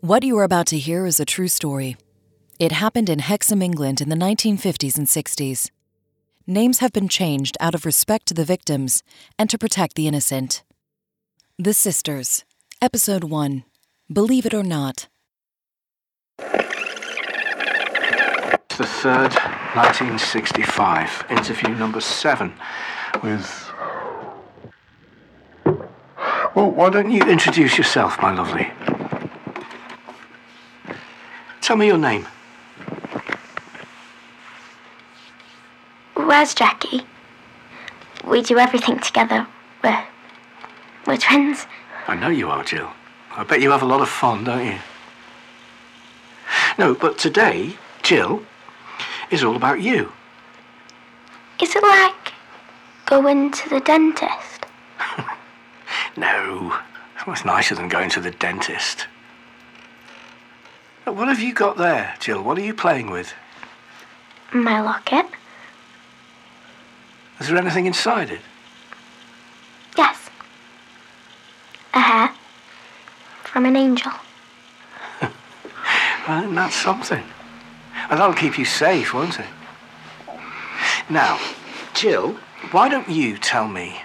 What you are about to hear is a true story. It happened in Hexham, England in the 1950s and 60s. Names have been changed out of respect to the victims and to protect the innocent. The Sisters, Episode 1 Believe It or Not. It's the third, 1965, interview number seven with. Well, why don't you introduce yourself, my lovely? Tell me your name. Where's Jackie? We do everything together. We're. We're twins. I know you are, Jill. I bet you have a lot of fun, don't you? No, but today, Jill, is all about you. Is it like going to the dentist? No, it's much nicer than going to the dentist. What have you got there, Jill? What are you playing with? My locket? Is there anything inside it? Yes. A hair. From an angel. Well, that's something. And that'll keep you safe, won't it? Now, Jill, why don't you tell me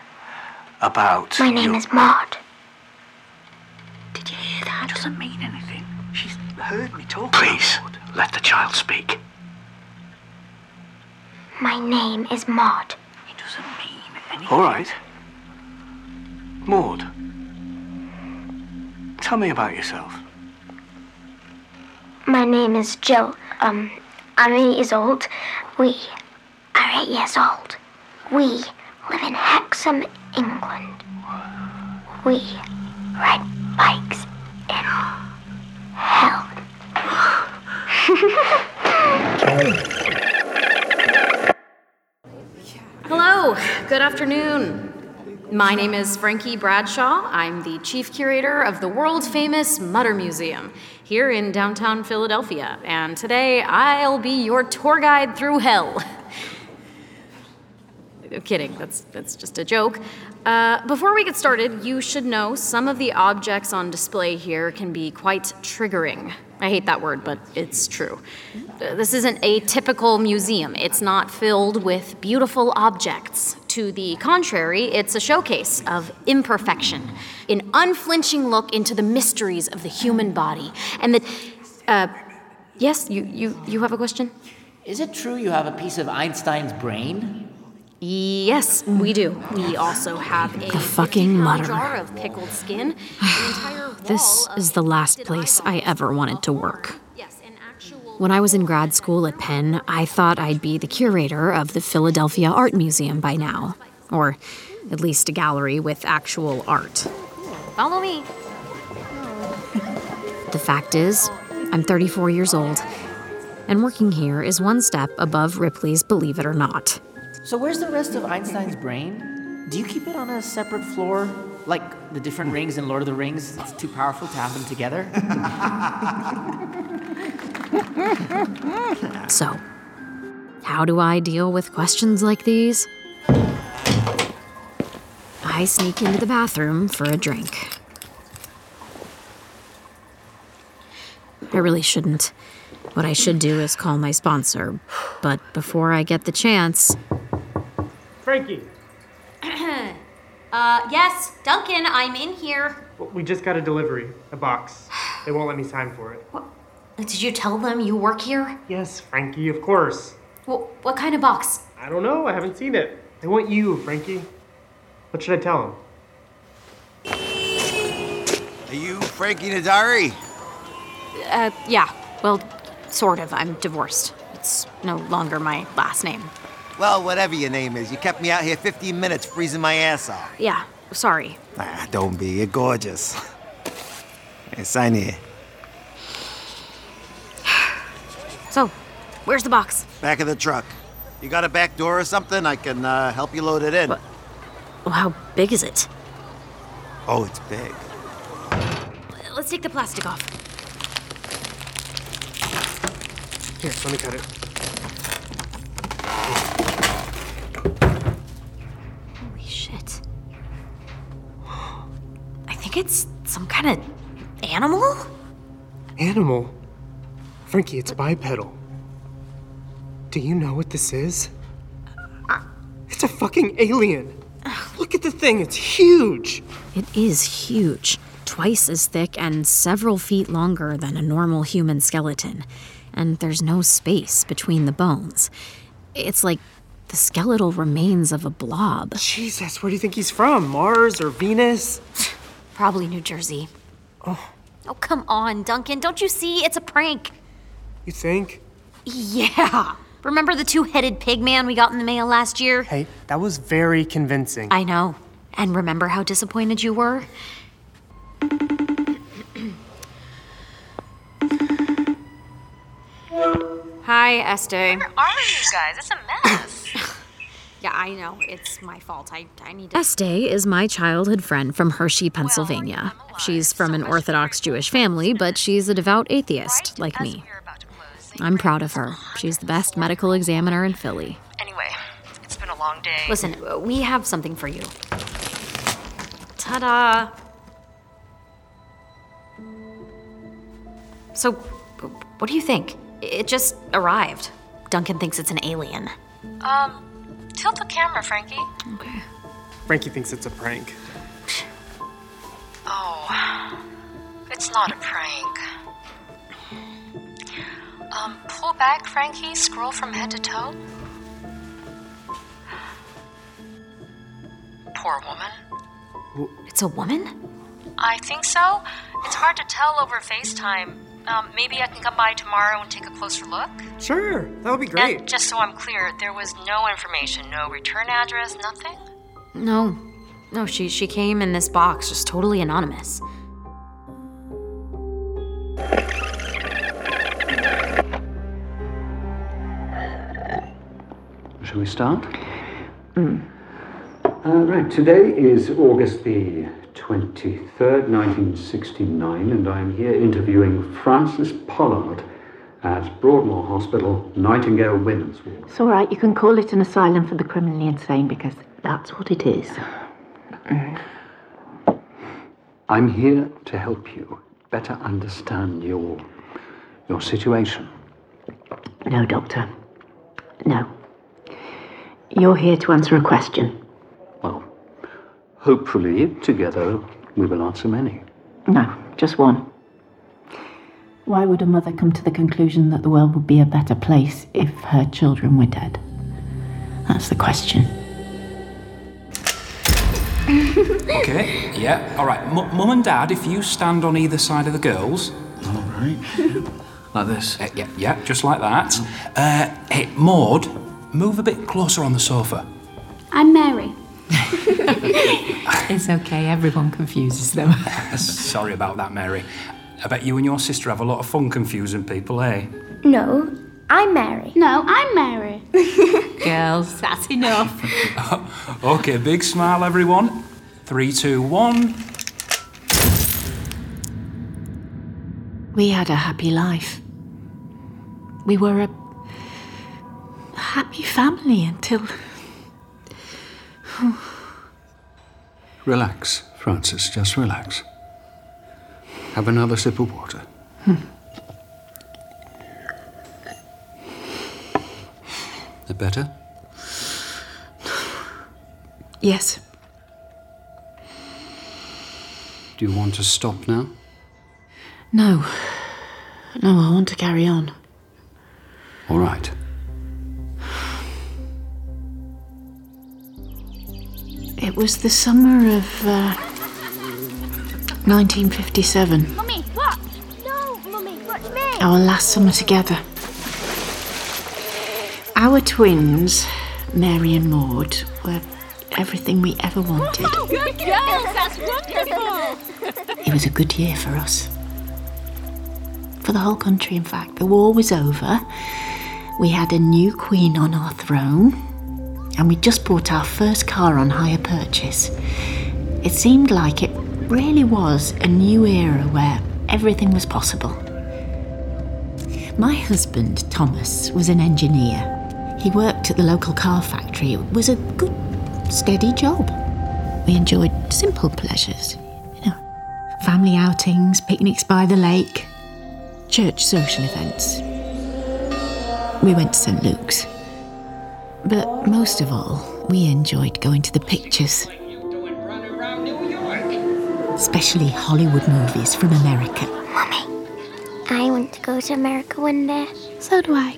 about. My name your- is Maud. Did you hear that? It doesn't mean anything. She's heard me talk. Please, let the child speak. My name is Maud. It doesn't mean anything. All right. Maud, tell me about yourself. My name is Jill. Um, I'm eight years old. We are eight years old. We live in Hexham, England. We ride afternoon. My name is Frankie Bradshaw. I'm the chief curator of the world famous Mutter Museum here in downtown Philadelphia, and today I'll be your tour guide through hell. Kidding, that's, that's just a joke. Uh, before we get started, you should know some of the objects on display here can be quite triggering. I hate that word, but it's true. This isn't a typical museum. It's not filled with beautiful objects. To the contrary, it's a showcase of imperfection, an unflinching look into the mysteries of the human body. And the. Uh, yes, you, you, you have a question? Is it true you have a piece of Einstein's brain? Yes, we do. We also have a the fucking 50 pound mutterer. jar of pickled skin. an entire This is the last place I ever wanted to work. Yes, an actual When I was in grad school at Penn, I thought I'd be the curator of the Philadelphia Art Museum by now. Or at least a gallery with actual art. Follow me. The fact is, I'm 34 years old, and working here is one step above Ripley's Believe It or Not. So where's the rest of Einstein's brain? Do you keep it on a separate floor? Like the different rings in Lord of the Rings? It's too powerful to have them together? So, how do I deal with questions like these? I sneak into the bathroom for a drink. I really shouldn't. What I should do is call my sponsor, but before I get the chance, Frankie, Uh, yes, Duncan, I'm in here. we just got a delivery, a box. They won't let me sign for it. Did you tell them you work here? Yes, Frankie, of course. Well, what kind of box? I don't know, I haven't seen it. They want you, Frankie. What should I tell them? Are you Frankie Nadari? Uh, yeah. Well, sort of. I'm divorced. It's no longer my last name. Well, whatever your name is, you kept me out here 15 minutes freezing my ass off. Yeah, sorry. Ah, don't be. You're gorgeous. Hey, sign here. So, where's the box? Back of the truck. You got a back door or something? I can uh, help you load it in. What? well, how big is it? Oh, it's big. Let's take the plastic off. Here, let me cut it. Holy shit. I think it's some kind of animal? Animal? Frankie, it's bipedal. Do you know what this is? Uh. It's a fucking alien. Look at the thing, it's huge. It is huge, twice as thick and several feet longer than a normal human skeleton. And there's no space between the bones. It's like the skeletal remains of a blob. Jesus, where do you think he's from? Mars or Venus? Probably New Jersey. Oh, Oh, come on, Duncan. Don't you see? It's a prank. You think? Yeah. Remember the two headed pig man we got in the mail last year? Hey, that was very convincing. I know. And remember how disappointed you were? Hi, Este. Where are you guys? It's a mess. Yeah, I know. It's my fault. I, I need to. Este is my childhood friend from Hershey, Pennsylvania. She's from an Orthodox Jewish family, but she's a devout atheist, like me. I'm proud of her. She's the best medical examiner in Philly. anyway, it's been a long day. Listen, we have something for you. Ta da! So, what do you think? It just arrived. Duncan thinks it's an alien. Um, tilt the camera, Frankie. Okay. Frankie thinks it's a prank. Oh, it's not a prank. Um, pull back, Frankie. Scroll from head to toe. Poor woman. It's a woman? I think so. It's hard to tell over FaceTime. Um, maybe I can come by tomorrow and take a closer look. Sure, that would be great. And just so I'm clear, there was no information, no return address, nothing. No. No, she she came in this box, just totally anonymous. Shall we start? Uh, right, today is August the 23rd, 1969, and I'm here interviewing Frances Pollard at Broadmoor Hospital, Nightingale Women's Ward. It's all right. You can call it an asylum for the criminally insane because that's what it is. I'm here to help you better understand your your situation. No, Doctor. No. You're here to answer a question. Well, hopefully together we will answer many. No, just one. Why would a mother come to the conclusion that the world would be a better place if her children were dead? That's the question. Okay, yeah, all right. M- Mum and Dad, if you stand on either side of the girls. All right. like this? Uh, yeah, yeah, just like that. Uh, hey, Maud, move a bit closer on the sofa. I'm Mary. it's okay, everyone confuses them. Sorry about that, Mary. I bet you and your sister have a lot of fun confusing people, eh? No, I'm Mary. No, I'm Mary. Girls, that's enough. okay, big smile, everyone. Three, two, one. We had a happy life. We were a happy family until. Relax, Frances, just relax. Have another sip of water. Hmm. The better? Yes. Do you want to stop now? No. No, I want to carry on. All right. It was the summer of uh, 1957, Mummy, what? No, Mummy, watch me. our last summer together. Our twins, Mary and Maud, were everything we ever wanted. Good girls, that's wonderful. It was a good year for us. For the whole country, in fact. The war was over. We had a new queen on our throne. And we just bought our first car on hire purchase. It seemed like it really was a new era where everything was possible. My husband, Thomas, was an engineer. He worked at the local car factory. It was a good, steady job. We enjoyed simple pleasures, you know, family outings, picnics by the lake. church social events. We went to St. Luke's. But most of all, we enjoyed going to the pictures. Especially Hollywood movies from America. Mummy, I want to go to America one day. So do I.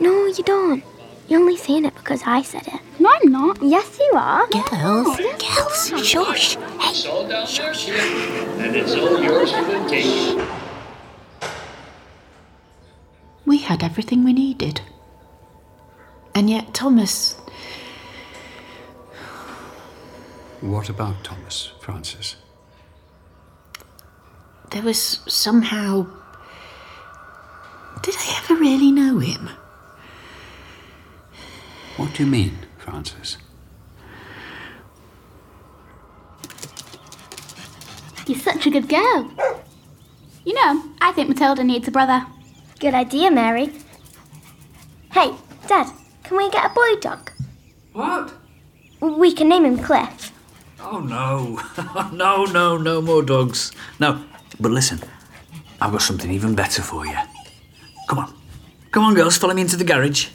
No, you don't. You're only saying it because I said it. No, I'm not. Yes, you are. Girls, girls, shush. It's all downstairs here, and it's all yours for the taking. We had everything we needed. And yet, Thomas, What about Thomas, Frances? there was somehow. Did I ever really know him? What do you mean, Frances? You're such a good girl. You know, I think Matilda needs a brother. Good idea, Mary. Hey, Dad, can we get a boy dog? What? We can name him Cliff. Oh no. no, no, no more dogs. No. But listen, I've got something even better for you. Come on. Come on, girls, follow me into the garage.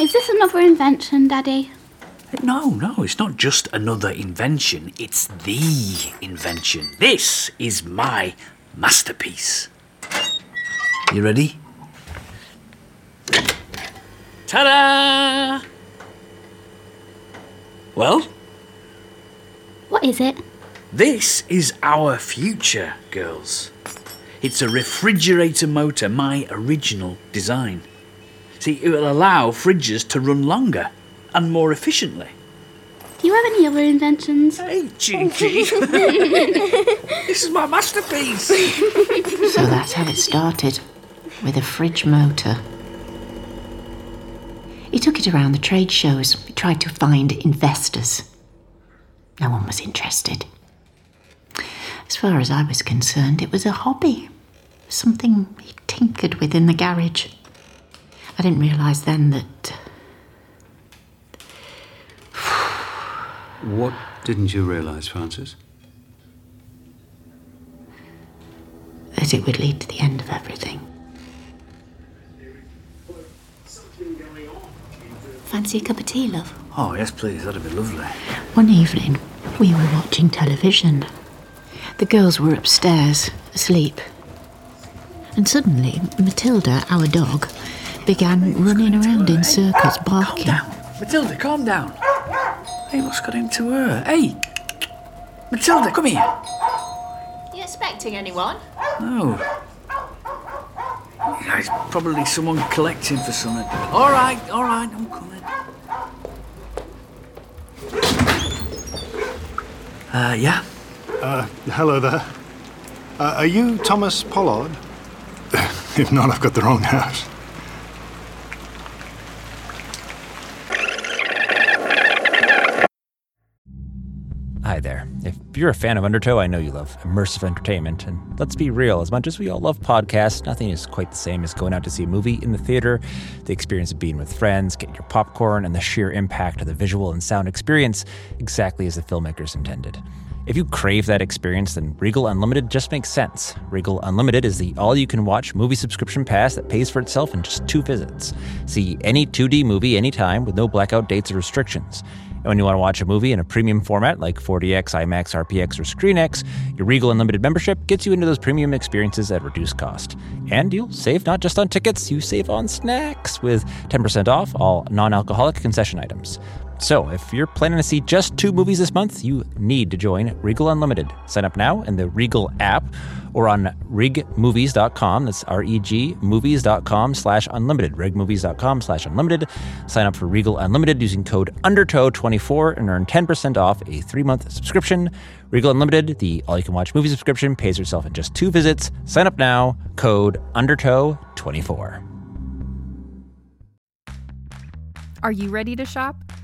Is this another invention, Daddy? No, no, it's not just another invention, it's the invention. This is my masterpiece. You ready? Ta da! Well, What is it? this is our future, girls. It's a refrigerator motor, my original design. See, it will allow fridges to run longer and more efficiently. Do you have any other inventions? Hey, Gigi. this is my masterpiece. So that's how it started, with a fridge motor. He took it around the trade shows, he tried to find investors. No one was interested. As far as I was concerned, it was a hobby, something he tinkered with in the garage. I didn't realise then that What didn't you realise, Frances? that it would lead to the end of everything. Fancy a cup of tea, love? Oh, yes, please, that'd be lovely. One evening, we were watching television. The girls were upstairs, asleep. And suddenly, Matilda, our dog, began running around in eh? circles, barking. Matilda, calm down. Hey, what's got into her? Hey! Matilda, come here. You expecting anyone? No. Yeah, it's probably someone collecting for something. All right, all right, I'm coming. Uh, yeah? Uh, hello there. Uh, are you Thomas Pollard? if not, I've got the wrong house. If you're a fan of Undertow, I know you love immersive entertainment. And let's be real, as much as we all love podcasts, nothing is quite the same as going out to see a movie in the theater. The experience of being with friends, getting your popcorn, and the sheer impact of the visual and sound experience exactly as the filmmakers intended. If you crave that experience, then Regal Unlimited just makes sense. Regal Unlimited is the all you can watch movie subscription pass that pays for itself in just two visits. See any 2D movie anytime with no blackout dates or restrictions. And when you want to watch a movie in a premium format like 4DX, IMAX, RPX, or ScreenX, your Regal Unlimited membership gets you into those premium experiences at reduced cost. And you'll save not just on tickets, you save on snacks with 10% off all non alcoholic concession items. So, if you're planning to see just two movies this month, you need to join Regal Unlimited. Sign up now in the Regal app or on regmovies.com. That's R-E-G movies.com slash unlimited. Regmovies.com slash unlimited. Sign up for Regal Unlimited using code UNDERTOW24 and earn 10% off a three-month subscription. Regal Unlimited, the all-you-can-watch movie subscription, pays yourself in just two visits. Sign up now. Code UNDERTOW24. Are you ready to shop?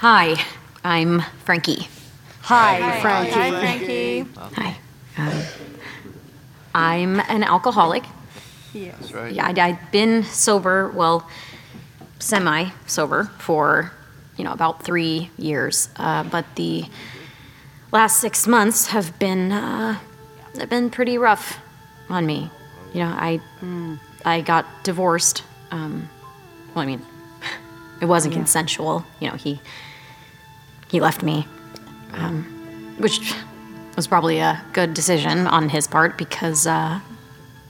Hi, I'm Frankie. Hi, Frankie. Hi, Frankie. Hi. Um, I'm an alcoholic. Yeah. That's right. Yeah, I'd, I'd been sober, well, semi sober for, you know, about three years. Uh, but the last six months have been, uh, have been pretty rough on me. You know, I, I got divorced. Um, well, I mean, it wasn't Yeah. consensual. You know, he, he left me, um, which was probably a good decision on his part because uh,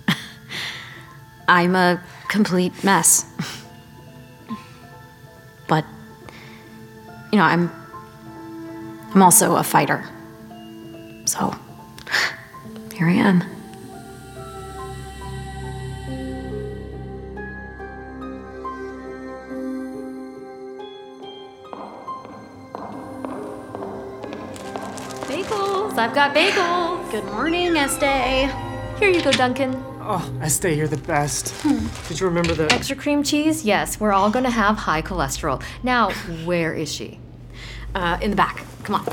I'm a complete mess. but you know, I'm I'm also a fighter. So here I am. I've got bagels! Good morning, Estee. Here you go, Duncan. Oh, Estee, you're the best. Did you remember the. Extra cream cheese? Yes, we're all gonna have high cholesterol. Now, where is she? Uh, in the back. Come on.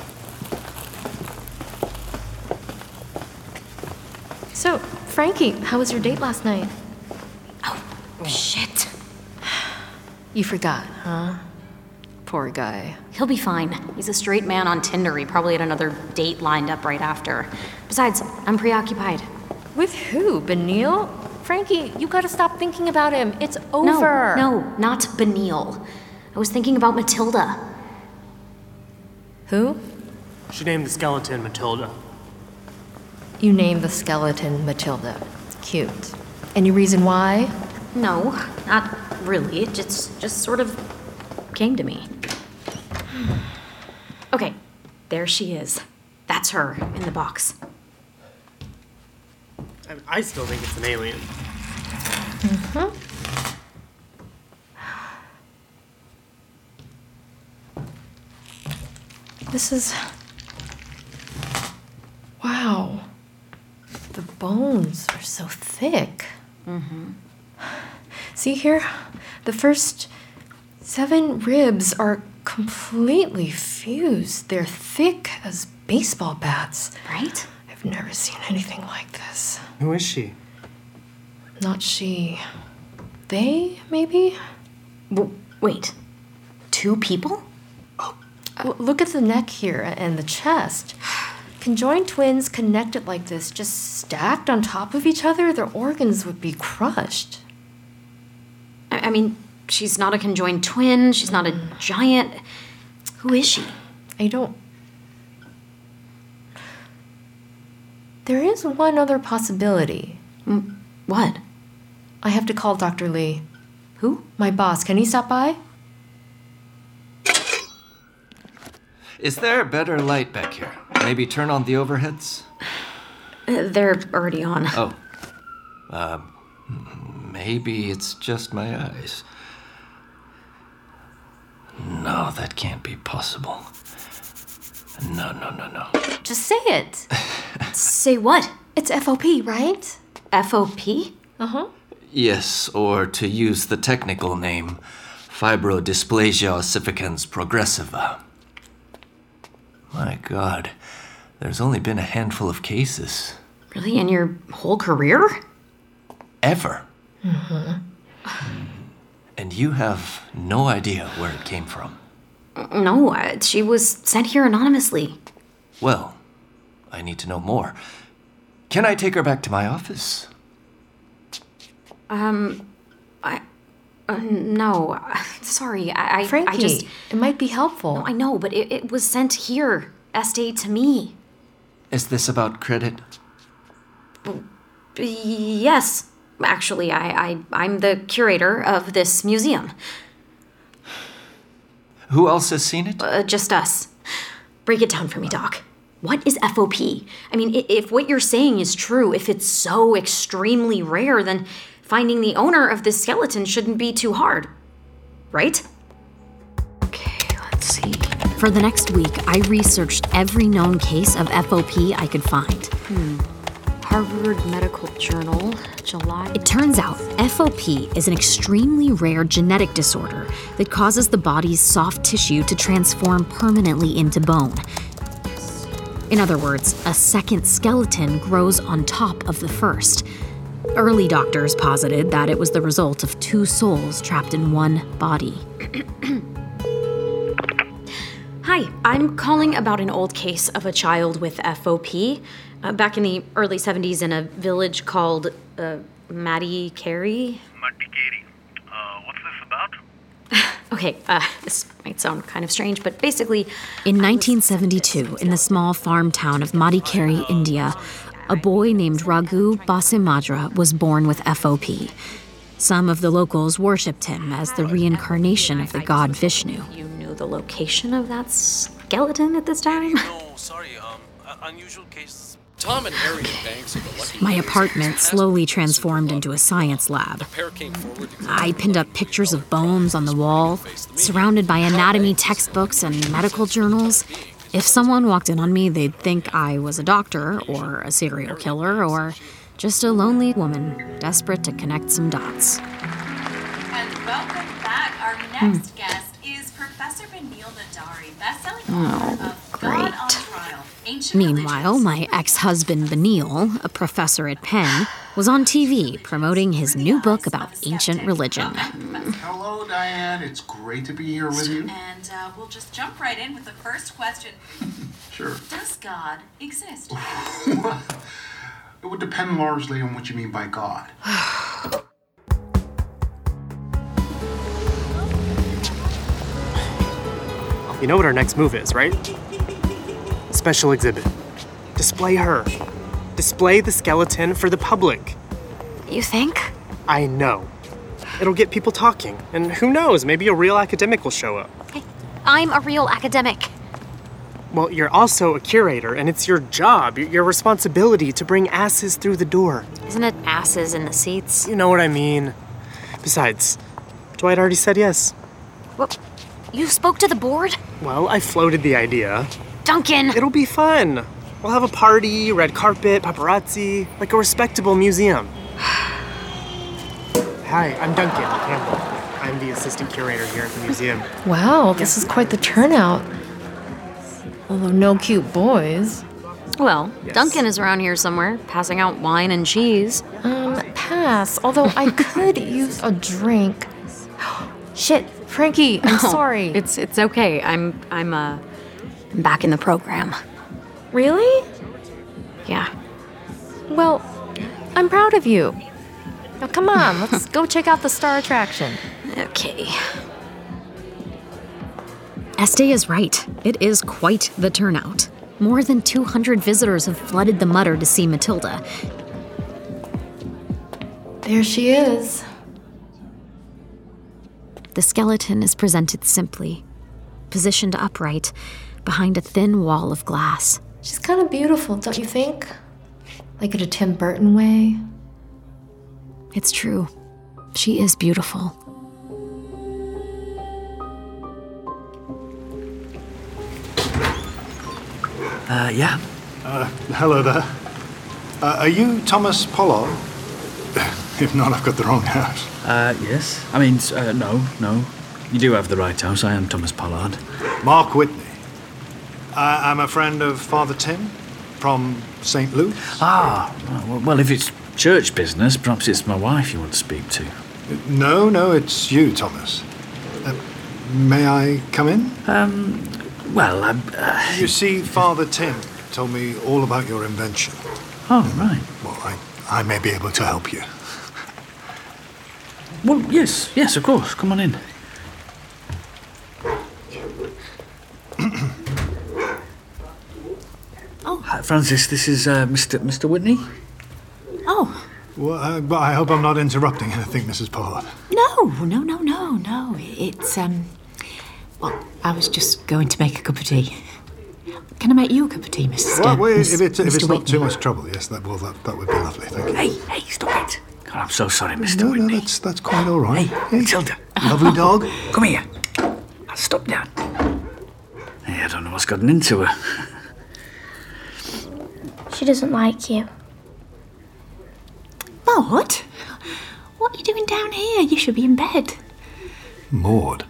So, Frankie, how was your date last night? Oh, shit. You forgot, huh? Poor guy. He'll be fine. He's a straight man on Tinder. He probably had another date lined up right after. Besides, I'm preoccupied. With who? Benil? Frankie, you gotta stop thinking about him. It's over. No, no, not Benil. I was thinking about Matilda. Who? She named the skeleton Matilda. You named the skeleton Matilda. Cute. Any reason why? No, not really. It just just sort of came to me. Okay, there she is. That's her in the box. I, I still think it's an alien. Mm-hmm. This is. Wow. The bones are so thick. Mm-hmm. See here? The first seven ribs are completely fused. They're thick as baseball bats. Right? I've never seen anything like this. Who is she? Not she. They, maybe? W- wait. Two people? Oh, oh, look at the neck here and the chest. Conjoined twins connected like this, just stacked on top of each other, their organs would be crushed. I, I mean, she's not a conjoined twin. She's not a mm. giant. Who is she? I don't. There is one other possibility. What? I have to call Dr. Lee. Who? My boss. Can he stop by? Is there a better light back here? Maybe turn on the overheads? Uh, they're already on. Oh. Um, maybe it's just my eyes. No, that can't be possible. No, no, no, no. Just say it. Say what? It's FOP, right? FOP? Uh huh. Yes, or to use the technical name, fibrodysplasia ossificans progressiva. My god, there's only been a handful of cases. Really? In your whole career? Ever. Mm-hmm. And you have no idea where it came from. No, uh, she was sent here anonymously. Well, I need to know more. Can I take her back to my office? Um, I. Uh, no, sorry. I, I, Frankie, I just. it might be helpful. No, I know, but it, it was sent here. Estate to me. Is this about credit? Yes, actually, I, I I'm the curator of this museum. Who else has seen it? Uh, just us. Break it down for me, Doc. What is FOP? I mean, if what you're saying is true, if it's so extremely rare, then finding the owner of this skeleton shouldn't be too hard. Right? Okay, let's see. For the next week, I researched every known case of FOP I could find. Hmm. Harvard Medical Journal, July. It turns out FOP is an extremely rare genetic disorder that causes the body's soft tissue to transform permanently into bone. In other words, a second skeleton grows on top of the first. Early doctors posited that it was the result of two souls trapped in one body. Hi, I'm calling about an old case of a child with FOP. Uh, back in the early 70s in a village called uh, Madikeri. Uh, what's this about? Okay, uh, this might sound kind of strange, but basically, In 1972, in the small farm town of Madikeri, India, a boy named Raghu Basimadra was born with FOP. Some of the locals worshipped him as the reincarnation of the god Vishnu. you knew the location of that skeleton at this time? No, sorry, um, uh, unusual case. Tom and Harriet Banks of the Lucky My apartment slowly transformed into a science lab. pair came forward to I pinned up pictures of bones on the wall, surrounded by anatomy textbooks and medical journals. If someone walked in on me, they'd think I was a doctor, or a serial killer, or just a lonely woman desperate to connect some dots. And welcome back. Our hmm. next guest is Professor Benil Nadari, bestselling author Oh, of God on Trial, Ancient Meanwhile, my ex husband Benil, a professor at Penn, was on TV promoting his new book about ancient religion. Hello, Diane. It's great to be here with you. And uh, we'll just jump right in with the first question. Sure. Does God exist? It would depend largely on what you mean by God. You know what our next move is, right? Special exhibit. Display her. Display the skeleton for the public. You think? I know. It'll get people talking, and who knows, maybe a real academic will show up. I'm a real academic. Well, you're also a curator, and it's your job, your responsibility to bring asses through the door. Isn't it asses in the seats? You know what I mean. Besides, Dwight already said yes. What? You spoke to the board? Well, I floated the idea. Duncan! It'll be fun. We'll have a party, red carpet, paparazzi, like a respectable museum. Hi, I'm Duncan Campbell. I'm the assistant curator here at the museum. Wow, this is quite the turnout. Although no cute boys. Well, Duncan is around here somewhere, passing out wine and cheese. Um, pass. Although I could use a drink. Shit, Frankie, I'm No, sorry. It's it's okay. I'm I'm uh I'm back in the program. Really? Yeah. Well, I'm proud of you. Now come on, let's go check out the star attraction. Okay. Este is right. It is quite the turnout. More than 200 visitors have flooded the Mutter to see Matilda. There she is. The skeleton is presented simply, positioned upright behind a thin wall of glass. She's kind of beautiful, don't you think? Like in a Tim Burton way. It's true. She is beautiful. Uh, yeah. Uh, hello there. Uh, are you Thomas Pollard? if not, I've got the wrong house. Uh, yes. I mean, uh, no, no. You do have the right house. I am Thomas Pollard. Mark Whitney. I I'm a friend of Father Tim from St. Luke's. Ah, well, well, if it's church business, perhaps it's my wife you want to speak to. No, no, it's you, Thomas. Uh, may I come in? Um, well. Uh... You see, Father Tim told me all about your invention. Oh, right. Well, I, I may be able to help you. Well, yes, yes, of course. Come on in. Hi, Frances, this is uh, Mr. Mr. Whitney. Oh, Well, uh, but I hope I'm not interrupting anything, Mrs. Pollard. no, no, no, no, no. It's, um. Well, I was just going to make a cup of tea. Can I make you a cup of tea, Mrs. Well, Ster- well, Miss- if it's, if Mr. it's not Whitney? too much trouble, yes, that, well, that, that would be lovely. Thank you. Hey, hey, stop it. God, I'm so sorry, Mr. No, Whitney. no, that's, that's quite all right. Hey, Matilda. Lovely dog. Come here. Now, stop down. Hey, I don't know what's gotten into her. She doesn't like you. Maud? What are you doing down here? You should be in bed. Maud.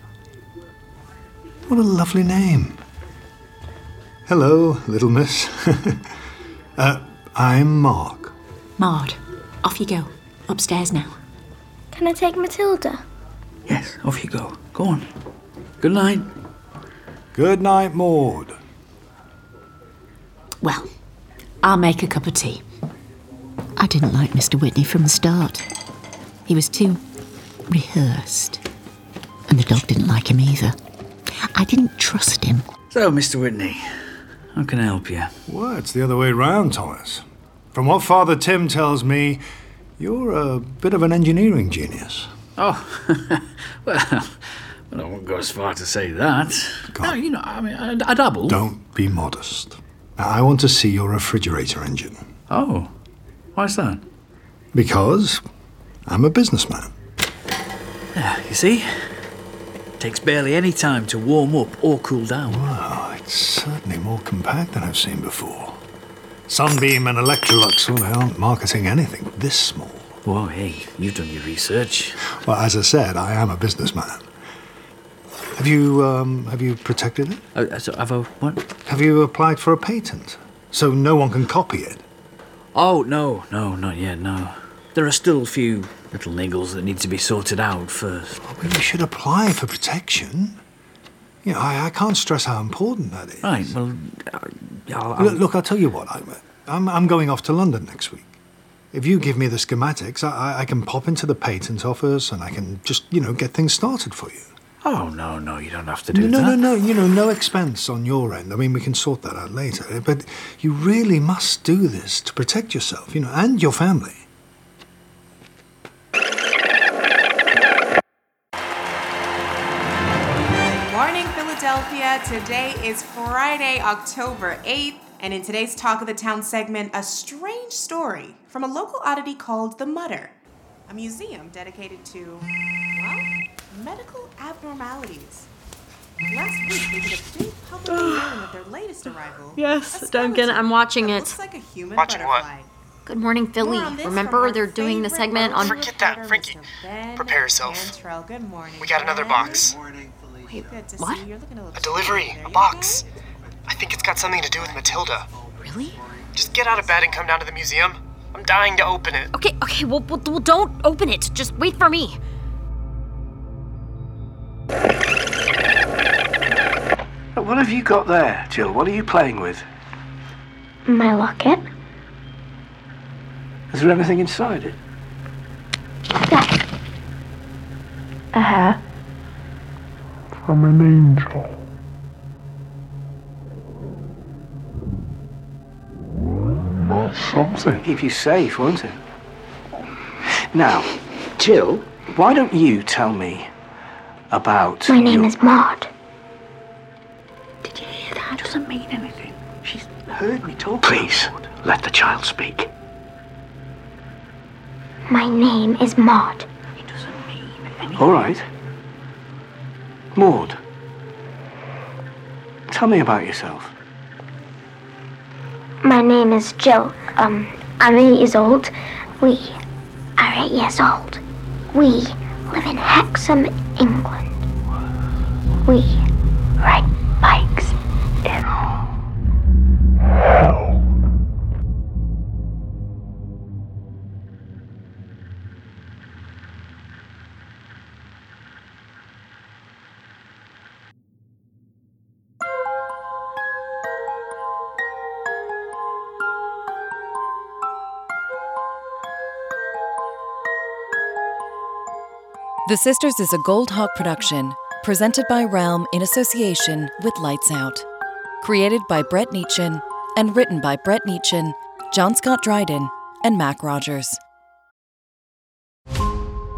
What a lovely name. Hello, little miss. uh, I'm Mark. Maud, off you go. Upstairs now. Can I take Matilda? Yes, off you go. Go on. Good night. Good night, Maud. Well, I'll make a cup of tea. I didn't like Mr. Whitney from the start. He was too rehearsed. And the dog didn't like him either. I didn't trust him. So, Mr. Whitney, how can I help you? Well, it's the other way round, Thomas. From what Father Tim tells me, you're a bit of an engineering genius. Oh, well, well, I won't go as far to say that. No, you know, I mean, I, I dabble. Don't be modest. I want to see your refrigerator engine. Oh, why's that? Because I'm a businessman. Yeah, you see? It Takes barely any time to warm up or cool down. Wow, it's certainly more compact than I've seen before. Sunbeam and Electrolux, well, they aren't marketing anything this small. Whoa, hey, you've done your research. Well, as I said, I am a businessman. Have you, um, have you protected it? Uh, so have I, what? Have you applied for a patent? So no one can copy it? Oh, no, no, not yet, no. There are still a few little niggles that need to be sorted out first. Well, you should apply for protection. You know, I, I can't stress how important that is. Right, well, uh, I'll, I'll, Look, look, I'll tell you what. I'm, I'm, I'm going off to London next week. If you give me the schematics, I, I- I can pop into the patent office and I can just, you know, get things started for you. Oh, no, no, you don't have to do no, that. no, no, no. you know, no expense on your end. I mean, we can sort that out later. But you really must do this to protect yourself, you know, and your family. Good morning, Philadelphia. Today is Friday, October 8th, and in today's Talk of the Town segment, a strange story from a local oddity called The Mutter, a museum dedicated to, well, medical abnormalities. Last week, they did a big public unveiling of their latest arrival. Yes, Duncan, I'm watching it. Looks like a human Watching what? butterfly. Good morning, Philly. More on this from Remember our they're doing the favorite segment on. Forget that, reporter, Frankie. Mr. Ben Prepare yourself. Cantrell. Good morning. We got another Ben. box. Wait, good to what? see you. You're looking a little A delivery, a box. I think it's got something to do with Matilda. Really? Just get out of bed and come down to the museum. I'm dying to open it. Okay, okay, well, well, well, don't open it. Just wait for me. What have you got there, Jill? What are you playing with? My locket? Is there anything inside it? Uh huh. From an angel. That's something. Keep you safe, won't it? Now, Jill, why don't you tell me about. My name your- is Maud. That doesn't mean anything. She's heard me talk. Please, let the child speak. My name is Maud. All right. Maud, tell me about yourself. My name is Jill. Um, I'm eight years old. We are eight years old. We live in Hexham, England. We The Sisters is a Goldhawk production, presented by Realm in association with Lights Out. Created by Brett Neichin and written by Brett Neichin, John Scott Dryden, and Mac Rogers.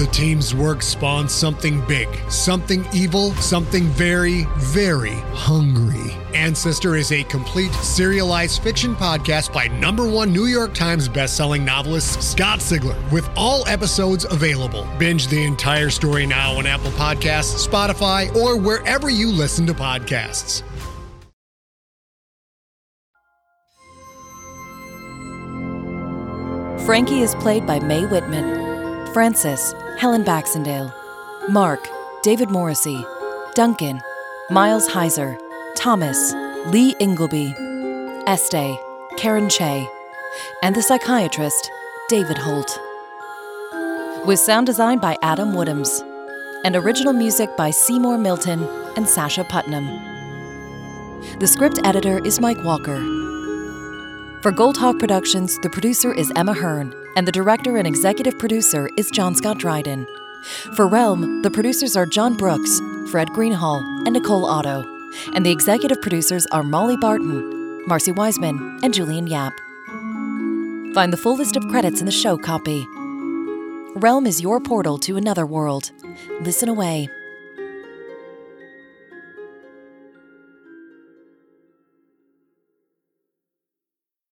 The team's work spawned something big, something evil, something very, very hungry. Ancestor is a complete serialized fiction podcast by number one New York Times bestselling novelist Scott Sigler, with all episodes available. Binge the entire story now on Apple Podcasts, Spotify, or wherever you listen to podcasts. Frankie is played by Mae Whitman. Frances, Helen Baxendale. Mark, David Morrissey. Duncan, Miles Heizer. Thomas, Lee Ingleby. Este, Carin Chea. And the psychiatrist, David Holt. With sound design by Adam Woodhams. And original music by Seymour Milton and Sacha Puttnam. The script editor is Mike Walker. For Goldhawk Productions, the producer is Emma Hearn, and the director and executive producer is John Scott Dryden. For Realm, the producers are John Brooks, Fred Greenhalgh, and Nicole Otto, and the executive producers are Molly Barton, Marci Wiseman, and Julian Yap. Find the full list of credits in the show copy. Realm is your portal to another world. Listen away.